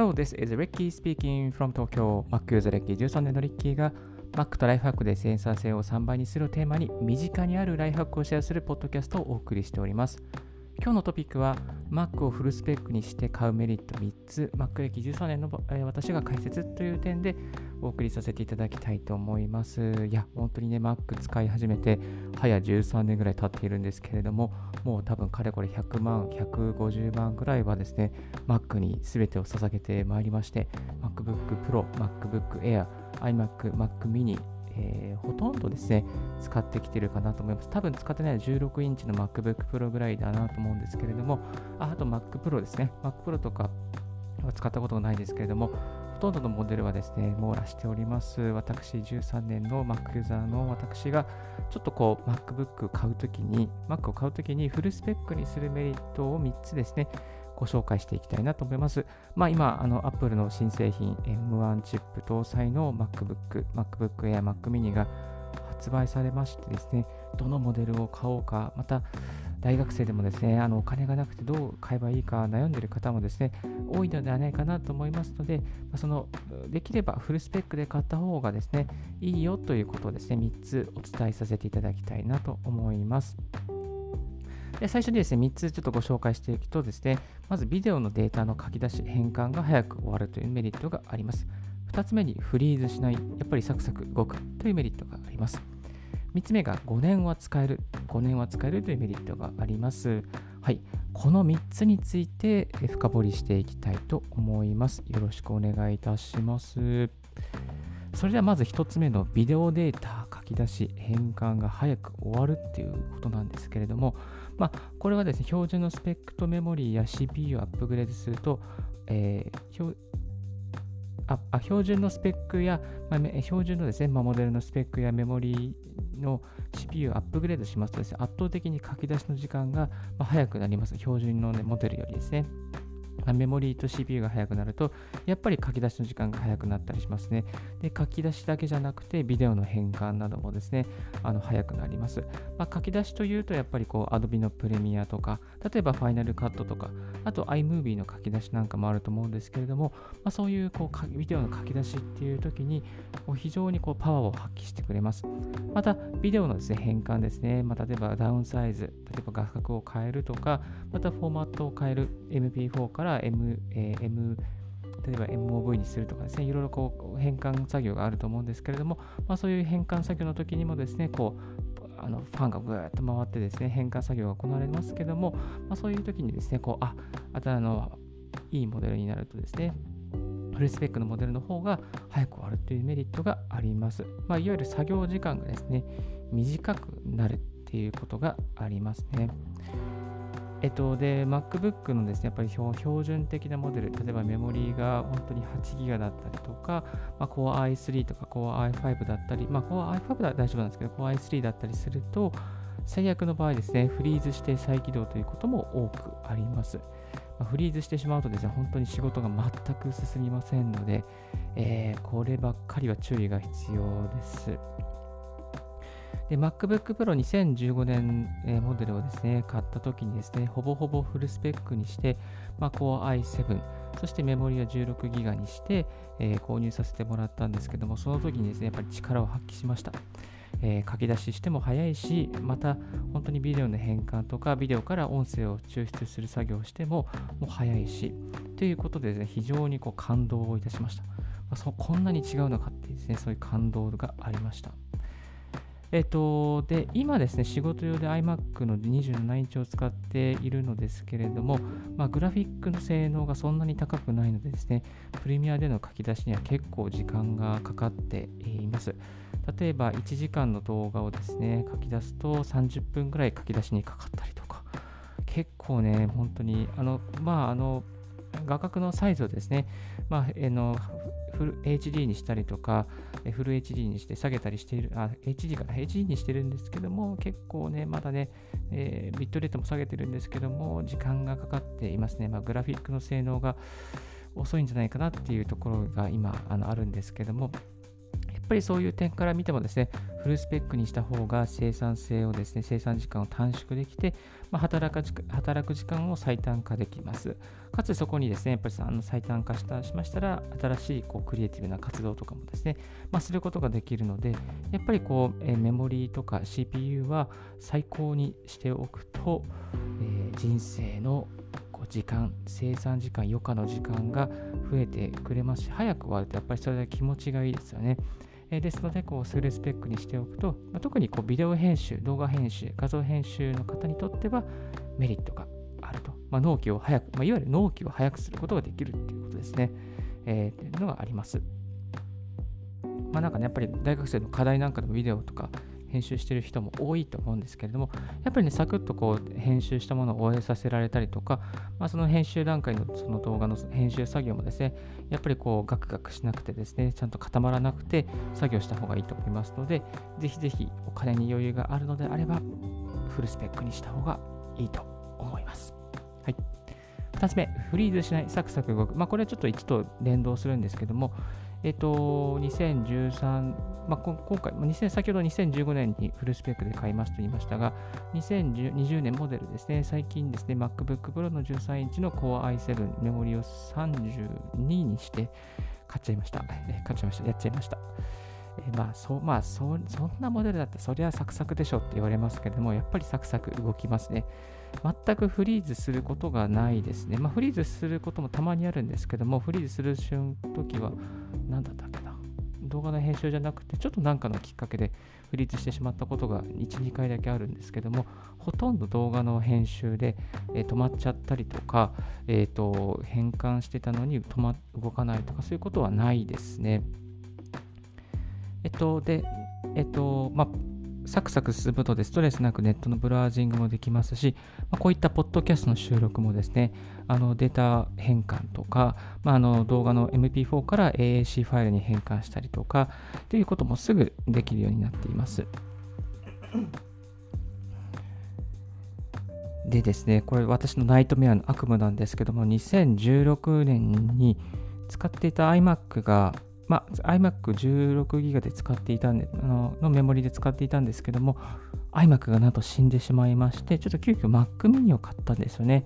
Hello, this is Ricky speaking from Tokyo. Mac ユーザー歴13年のリッキーが Mac とライフハックでセンサー性を3倍にするテーマに身近にあるライフハックをシェアするポッドキャストをお送りしております。今日のトピックは Mac をフルスペックにして買うメリット3つ Mac 歴13年の、えー、私が解説という点でお送りさせていただきたいと思います。いや、本当にね、Mac 使い始めて早13年ぐらい経っているんですけれども、もう多分かれこれ100万、150万ぐらいはですね、Mac に全てを捧げてまいりまして、MacBook Pro、MacBook Air、iMac、Mac mini、えー、ほとんどですね、使ってきてるかなと思います。多分使ってないのは16インチの MacBook Pro ぐらいだなと思うんですけれども、ああと Mac Pro ですね。Mac Pro とかは使ったことがないですけれども、ほとんどのモデルはですね、網羅しております。私、13年の Mac ユーザーの私が、ちょっとこう、MacBook 買うときに、Mac を買うときにフルスペックにするメリットを3つですね、ご紹介していきたいなと思います。まあ、今、あの Apple の新製品 M1 チップ搭載の MacBook、MacBook Air、Mac mini が発売されましてですね、どのモデルを買おうか、また大学生でもですね、あのお金がなくてどう買えばいいか悩んでる方もですね、多いのではないかなと思いますので、そのできればフルスペックで買った方がですね、いいよということをですね、3つお伝えさせていただきたいなと思います。で最初にですね、3つちょっとご紹介していくとですね、まずビデオのデータの書き出し、変換が早く終わるというメリットがあります。2つ目にフリーズしない、やっぱりサクサク動くというメリットがあります。3つ目が5年は使える。5年は使えるというメリットがあります。はい。この3つについて深掘りしていきたいと思います。よろしくお願いいたします。それではまず1つ目のビデオデータ書き出し変換が早く終わるっていうことなんですけれども、まあ、これはですね、標準のスペックとメモリーや CPU をアップグレードすると、えー、あ標準のスペックや、まあ、標準のですね、まあ、モデルのスペックやメモリーの CPU をアップグレードしますとですね、圧倒的に書き出しの時間が早くなります。標準の、ね、モデルよりですね。メモリーと CPU が速くなると、やっぱり書き出しの時間が速くなったりしますね。で、書き出しだけじゃなくて、ビデオの変換などもですね、あの速くなります。まあ、書き出しというと、やっぱりこう、Adobe のプレミアとか、例えば Final Cut とか、あと iMovie の書き出しなんかもあると思うんですけれども、まあ、そういうこうビデオの書き出しっていう時に、こう非常にこうパワーを発揮してくれます。また、ビデオのですね、変換ですね、まあ、例えばダウンサイズ、例えば画角を変えるとか、またフォーマットを変える MP4 から M、えー、M 例えば MOV にするとかですね、いろいろこう変換作業があると思うんですけれども、まあ、そういう変換作業の時にもですね、こうあのファンがぐーっと回ってですね、変換作業が行われますけども、まあ、そういう時にですね、こう、あ、あとあの、いいモデルになるとですね、フルスペックのモデルの方が早く終わるというメリットがあります。まあ、いわゆる作業時間がですね、短くなるっていうことがありますね。えっと、で、MacBook のですね、やっぱり標準的なモデル、例えばメモリーが本当に 8GB だったりとか、まあ、Core i3 とか Core i5 だったり、まあ、Core i5 は大丈夫なんですけど、Core i3 だったりすると、最悪の場合ですね、フリーズして再起動ということも多くあります。まあ、フリーズしてしまうとですね、本当に仕事が全く進みませんので、えー、こればっかりは注意が必要です。で、MacBook Pro 2015年、えモデルをですね、買った時にですね、ほぼほぼフルスペックにして、まあ、Core i7、そしてメモリは 16GB にして、えー、購入させてもらったんですけども、その時にですね、やっぱり力を発揮しました。えー、書き出ししても早いし、また本当にビデオの変換とか、ビデオから音声を抽出する作業をしてももう早いし、ということでですね、非常にこう感動をいたしました。まあ、そこんなに違うのかっていうですね、そういう感動がありました。えっと、で、今ですね、仕事用で iMac の27インチを使っているのですけれども、まあ、グラフィックの性能がそんなに高くないのでですね、プレミアでの書き出しには結構時間がかかっています。例えば、1時間の動画をですね、書き出すと30分ぐらい書き出しにかかったりとか、結構ね、本当に、あの、まあ、あの、画角のサイズをですね、まあ、えのフル HD にしたりとか、フル HD にして下げたりしている、あ、HD か HD にしてるんですけども、結構ね、まだね、えー、ビットレートも下げてるんですけども、時間がかかっていますね。まあ、グラフィックの性能が遅いんじゃないかなっていうところが今あのあるんですけども、ぱりそういう点から見てもですね、フルスペックにした方が生産性をですね、生産時間を短縮できて、まあ、働く働く時間を最短化できます。かつそこにですね、やっぱりあの最短化したしましたら、新しいこうクリエイティブな活動とかもですね、まあ、することができるので、やっぱりこう、えメモリーとか CPU は最高にしておくと、えー、人生の時間、生産時間、余暇の時間が増えてくれますし、早く終わるとやっぱりそれだけ気持ちがいいですよね。えですので、こう、スルスペックにしておくと、ま、特にこうビデオ編集、動画編集、画像編集の方にとってはメリットがあると。まあ、納期を早く、まあ、いわゆる納期を早くすることができるっていうことですね。えー、っていうのがあります。まあなんかね、やっぱり大学生の課題なんかでもビデオとか編集してる人も多いと思うんですけれども、やっぱりね、サクッとこう編集したものを終えさせられたりとか、まあ、その編集段階のその動画の編集作業もですね、やっぱりこうガクガクしなくてですね、ちゃんと固まらなくて作業した方がいいと思いますので、ぜひぜひお金に余裕があるのであれば、フルスペックにした方がいいと思います。はい。2つ目、フリーズしない、サクサク動く。まあ、これはちょっと1と連動するんですけども、えっと、2013、まあ、今回、先ほど2015年にフルスペックで買いますと言いましたが、2020年モデルですね、最近ですね、MacBook Pro の13インチの Core i7 メモリを32にして買っちゃいました。買っちゃいました。やっちゃいました。えまあ、そ、まあそ、そんなモデルだったそりゃサクサクでしょって言われますけども、やっぱりサクサク動きますね。全くフリーズすることがないですね。まあ、フリーズすることもたまにあるんですけども、フリーズする瞬時は、何だったっけな。動画の編集じゃなくて、ちょっと何かのきっかけでフリーズしてしまったことが1、2回だけあるんですけども、ほとんど動画の編集で、えー、止まっちゃったりとか、えーと、変換してたのに止ま動かないとか、そういうことはないですね。えっと、で、えっと、まあ、サクサク進むとでストレスなくネットのブラウジングもできますし、まあ、こういったポッドキャストの収録もですね、あのデータ変換とか、まあ、あの動画の MP4 から AAC ファイルに変換したりとか、ということもすぐできるようになっています。でですね、これ私のナイトメアの悪夢なんですけども、2016年に使っていた iMac がまあ、iMac16GB で使っていたんであののメモリで使っていたんですけども iMac がなんと死んでしまいましてちょっと急遽 Mac mini を買ったんですよね。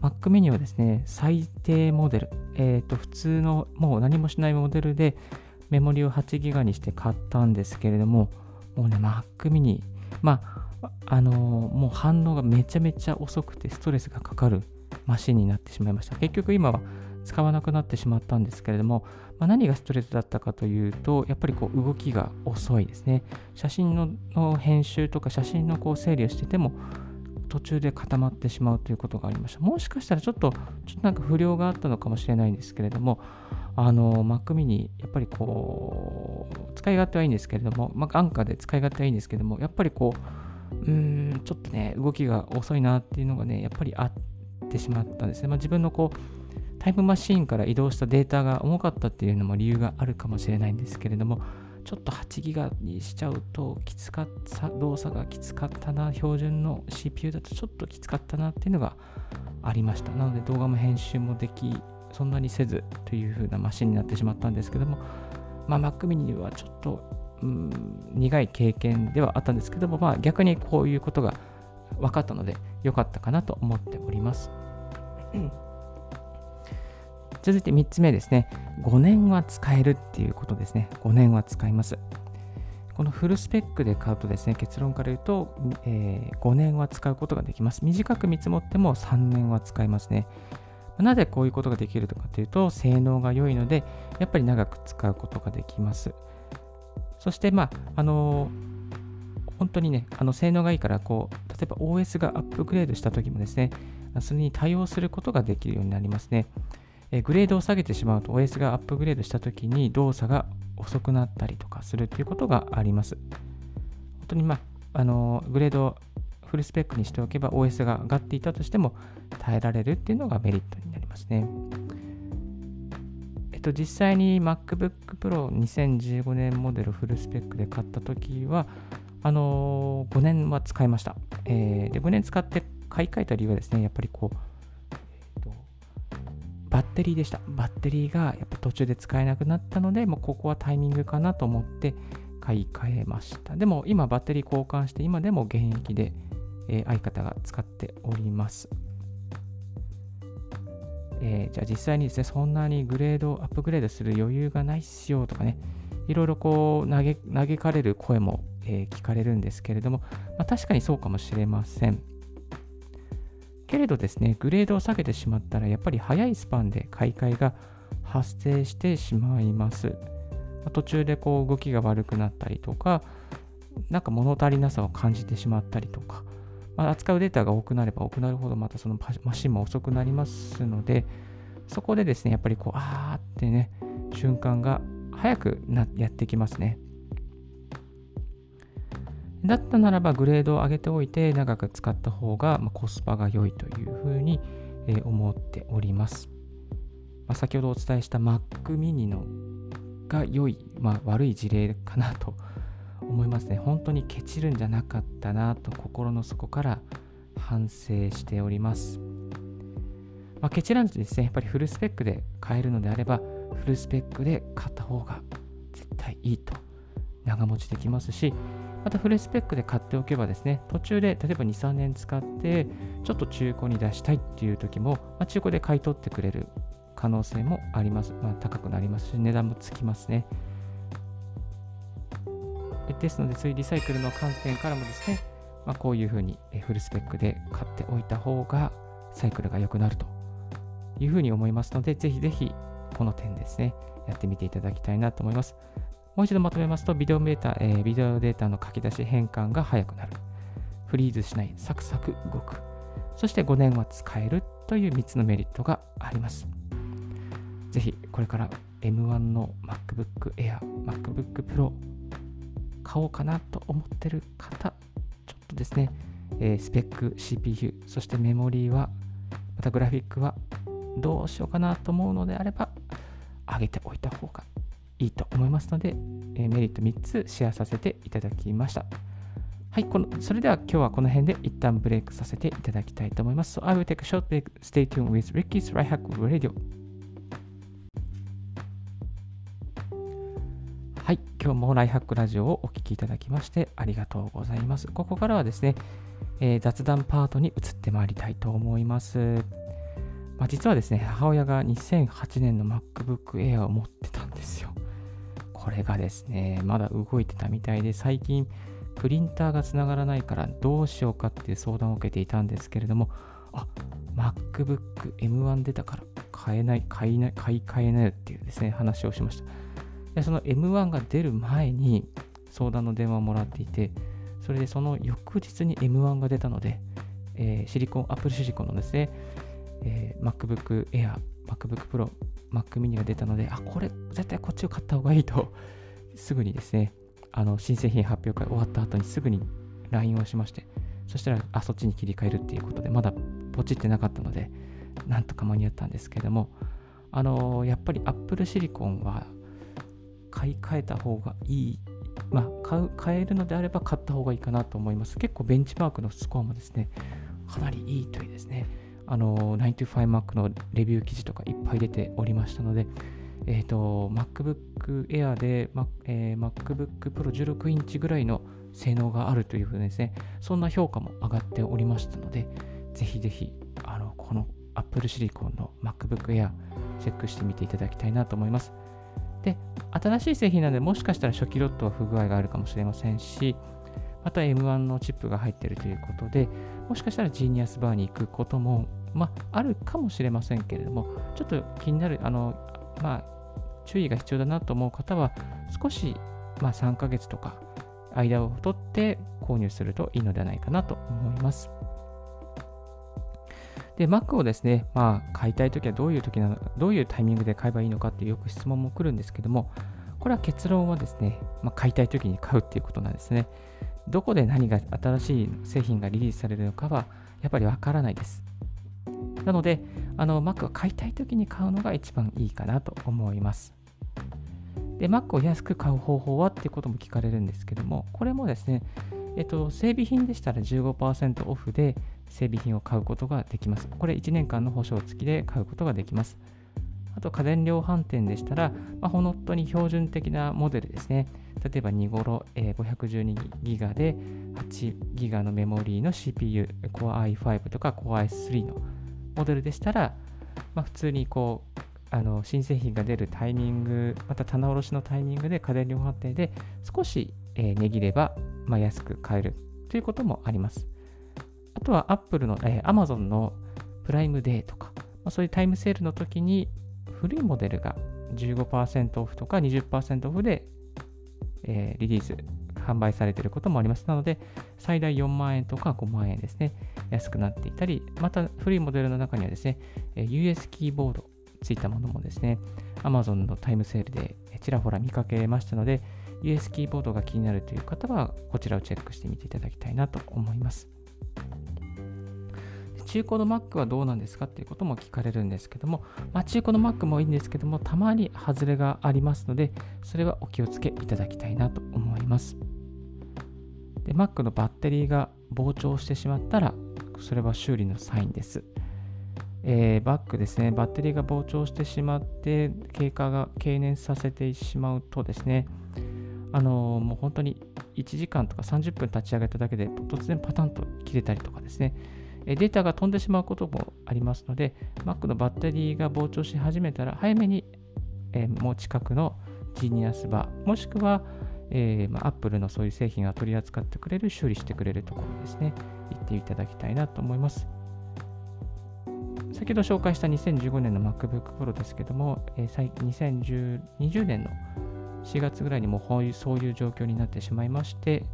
Mac mini はですね最低モデルえっ、ー、と普通のもう何もしないモデルでメモリを 8GB にして買ったんですけれどももうね Mac mini まああのー、もう反応がめちゃめちゃ遅くてストレスがかかるマシンになってしまいました。結局今は使わなくなってしまったんですけれども、まあ、何がストレスだったかというと、やっぱりこう動きが遅いですね。写真のの編集とか写真のこう整理をしてても、途中で固まってしまうということがありました。もしかしたらちょっと、ちょっとなんか不良があったのかもしれないんですけれども、あの、Mac mini、やっぱりこう、使い勝手はいいんですけれども、まあ、安価で使い勝手はいいんですけれども、やっぱりこう、うーん、ちょっとね、動きが遅いなっていうのがね、やっぱりあってしまったんですね。まあ、自分のこう、タイムマシーンから移動したデータが重かったっていうのも理由があるかもしれないんですけれども、ちょっと8ギガにしちゃうときつかった、動作がきつかったな、標準の CPU だとちょっときつかったなっていうのがありました。なので動画も編集もでき、そんなにせずという風なマシンになってしまったんですけども、まあ、Mac mini はちょっと、うん、苦い経験ではあったんですけども、まあ、逆にこういうことが分かったので良かったかなと思っております。続いて3つ目ですね。5年は使えるっていうことですね。5年は使います。このフルスペックで買うとですね、結論から言うと、えー、5年は使うことができます。短く見積もっても3年は使えますね。なぜこういうことができるとかというと、性能が良いので、やっぱり長く使うことができます。そして、まあ、あの本当にね、あの性能がいいから、こう、例えば OS がアップグレードした時もですね、それに対応することができるようになりますね。えグレードを下げてしまうと OS がアップグレードしたときに動作が遅くなったりとかするということがあります。本当にまあ、あのグレードをフルスペックにしておけば OS が上がっていたとしても耐えられるっていうのがメリットになりますね。えっと、実際に MacBook Pro 2015年モデルフルスペックで買ったときは、あの、5年は使いました、えー。で、5年使って買い替えた理由はですね、やっぱりこう、バッテリーでした。バッテリーがやっぱ途中で使えなくなったので、もうここはタイミングかなと思って買い替えました。でも今バッテリー交換して今でも現役で、えー、相方が使っております。えー、じゃあ実際にですね、そんなにグレード、アップグレードする余裕がないっすよとかね、いろいろこう嘆かれる声も、えー、聞かれるんですけれども、まあ、確かにそうかもしれません。けれどですね、グレードを下げてしまったら、やっぱり早いスパンで買い替えが発生してしまいます。途中でこう動きが悪くなったりとか、なんか物足りなさを感じてしまったりとか、まあ、扱うデータが多くなれば多くなるほど、またそのマシンも遅くなりますので、そこでですね、やっぱりこう、あーってね、瞬間が早くなやってきますね。だったならばグレードを上げておいて長く使った方が、コスパが良いというふうに、思っております。まあ、先ほどお伝えした Mac mini のが良い、まあ、悪い事例かなと思いますね。本当にケチるんじゃなかったなと心の底から反省しております。まあ、ケチらんとですね、やっぱりフルスペックで買えるのであれば、フルスペックで買った方が絶対いいと長持ちできますし、またフルスペックで買っておけばですね、途中で例えば2、3年使って、ちょっと中古に出したいっていう時も、まあ、中古で買い取ってくれる可能性もあります。まあ、高くなりますし、値段もつきますね。ですので、そういうリサイクルの観点からもですね、まあ、こういうふうにフルスペックで買っておいた方がサイクルが良くなるというふうに思いますので、ぜひぜひこの点ですね、やってみていただきたいなと思います。もう一度まとめますと、ビデオデータ、えー、ビデオデータの書き出し変換が早くなる。フリーズしない、サクサク動く。そして5年は使えるという3つのメリットがあります。ぜひ、これから M1 の MacBook Air、MacBook Pro 買おうかなと思ってる方、ちょっとですね、えー、スペック、CPU、そしてメモリーは、またグラフィックはどうしようかなと思うのであれば、上げておいた方がいいと思いますので、えー、メリット3つシェアさせていただきました。はい、このそれでは今日はこの辺で一旦ブレイクさせていただきたいと思います。So I will take a short break. Stay tuned with Ricky's Right Hack Radio. はい、今日もライハックラジオをお聴きいただきましてありがとうございます。ここからはですね、えー、雑談パートに移ってまいりたいと思います。まあ、実はですね、母親が2008年の MacBook Air を持ってたんですよ。これがですね、まだ動いてたみたいで、最近プリンターがつながらないからどうしようかっていう相談を受けていたんですけれども、あ、MacBook M1 出たから買えない、買いない、買い替えないっていうですね、話をしました。でその M1 が出る前に相談の電話をもらっていて、それでその翌日に M1 が出たので、えー、シリコン、Apple シリコンのですね、えー、MacBook Air、MacBook Pro、Mac mini が出たので、あ、これ絶対こっちを買った方がいいと、すぐにですね、あの新製品発表会終わった後にすぐに LINE をしまして、そしたら、あ、そっちに切り替えるっていうことで、まだポチってなかったので、なんとか間に合ったんですけども、あの、やっぱり Apple シリコンは買い替えた方がいい、まあ買う、買えるのであれば買った方がいいかなと思います。結構ベンチマークのスコアもですね、かなりいいというですね、あの 95Mac のレビュー記事とかいっぱい出ておりましたので、えっ、ー、と、MacBook Air で、Mac えー、MacBook Pro 16インチぐらいの性能があるというふうにですね、そんな評価も上がっておりましたので、ぜひぜひ、あの、この Apple Silicon の MacBook Air チェックしてみていただきたいなと思います。で、新しい製品なので、もしかしたら初期ロットは不具合があるかもしれませんし、また M1 のチップが入っているということで、もしかしたらジーニアスバーに行くこともまあ、あるかもしれませんけれども、ちょっと気になる、あの、まあ、注意が必要だなと思う方は、少し、まあ、3ヶ月とか、間を取って購入するといいのではないかなと思います。で、Mac をですね、まあ、買いたいときはどういう時なのどういうタイミングで買えばいいのかっていうよく質問も来るんですけども、これは結論はですね、まあ、買いたいときに買うっていうことなんですね。どこで何が新しい製品がリリースされるのかは、やっぱりわからないです。なので、あの Mac を買いたいときに買うのが一番いいかなと思います。で、Mac を安く買う方法はっていうことも聞かれるんですけども、これもですね、えっと、整備品でしたら15%オフで整備品を買うことができます。これ1年間の保証付きで買うことができます。あと家電量販店でしたら、まあ、本当に標準的なモデルですね。例えば2頃、えー、512ギガで8ギガのメモリーの CPU、Core i5 とか Core i3 のモデルでしたら、まあ、普通にこうあの新製品が出るタイミング、また棚卸しのタイミングで家電量販店で少し、えー、値切れば、まあ、安く買えるということもあります。あとは Apple の、えー、Amazon のプライムデーとか、まあ、そういうタイムセールの時に古いモデルが15%オフとか20%オフで、えー、リリース、販売されていることもあります。なので、最大4万円とか5万円ですね、安くなっていたり、また古いモデルの中にはですね、US キーボードついたものもですね、Amazon のタイムセールでちらほら見かけましたので、US キーボードが気になるという方は、こちらをチェックしてみていただきたいなと思います。中古の Mac はどうなんですかっていうことも聞かれるんですけども、まあ、中古の Mac もいいんですけども、たまに外れがありますので、それはお気をつけいただきたいなと思います。で、Mac のバッテリーが膨張してしまったら、それは修理のサインです。えー、バッグですね、バッテリーが膨張してしまって、経過が経年させてしまうとですね、あのー、もう本当に1時間とか30分立ち上げただけで突然パタンと切れたりとかですね、データが飛んでしまうこともありますので、Mac のバッテリーが膨張し始めたら、早めに、え、もう近くのジニアスバー、もしくは、えまあ、Apple のそういう製品が取り扱ってくれる、修理してくれるところですね、行っていただきたいなと思います。先ほど紹介した2015年の MacBook Pro ですけども、えー、2020年の4月ぐらいにもうそういう状況になってしまいまして、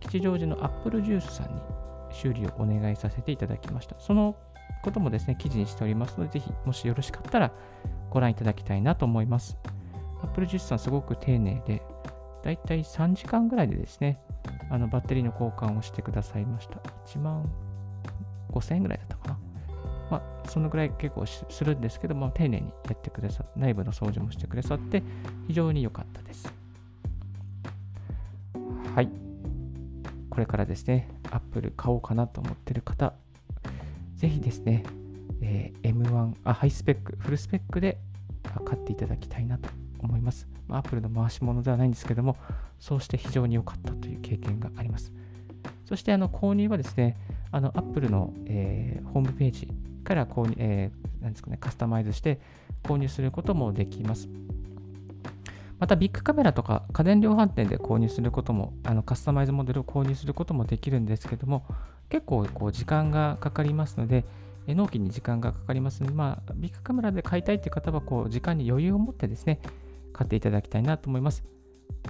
吉祥寺の Apple Juice さんに修理をお願いさせていただきました。そのこともですね、記事にしておりますので、ぜひ、もしよろしかったらご覧いただきたいなと思います。Apple Juice さんすごく丁寧で、だいたい3時間ぐらいでですね、あのバッテリーの交換をしてくださいました。1万5000円ぐらいだったかな。まあ、そのぐらい結構するんですけども、丁寧にやってくださって、内部の掃除もしてくださって、非常に良かったです。はい。これからですね、Apple 買おうかなと思ってる方、ぜひですね、えー、M1 あ、ハイスペック、フルスペックで買っていただきたいなと思います。まあ、Apple の回し物ではないんですけども、そうして非常に良かったという経験があります。そしてあの購入はですね、あの Apple の、えー、ホームページから購入、えー、なんですかね、カスタマイズして購入することもできます。またビッグカメラとか家電量販店で購入することも、あのカスタマイズモデルを購入することもできるんですけども、結構こう時間がかかりますので、納期に時間がかかりますので、まあ、ビッグカメラで買いたいという方はこう時間に余裕を持ってですね、買っていただきたいなと思います。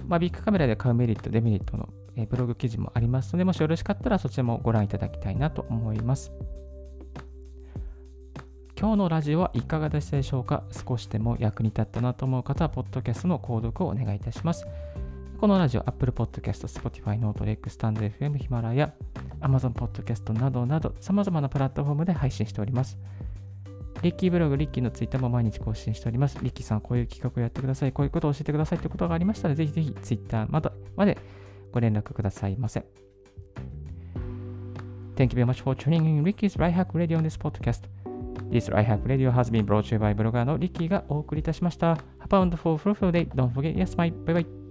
まあ、ビッグカメラで買うメリット、デメリットの、ブログ記事もありますので、もしよろしかったらそちらもご覧いただきたいなと思います。今日のラジオはいかがでしたでしょうか？少しでも役に立ったなと思う方は、ポッドキャストの購読をお願いいたします。このラジオ、Apple Podcast、Spotify、Note、Lex、StandFM、ヒマラヤ、Amazon Podcast などなど、様々なプラットフォームで配信しております。リッキーブログ、リッキーのツイッターも毎日更新しております。リッキーさん、こういう企画をやってください。こういうことを教えてくださいということがありましたら、ぜひぜひツイッターまでご連絡くださいませ。Thank you very much for tuning in Ricky's Right Hack Radio on this podcast. This Rihack Radio has been brought to you by ブロガーのリッキーがお送りいたしました。Have a wonderful, fruitful day. Don't forget, yes, my. Bye bye.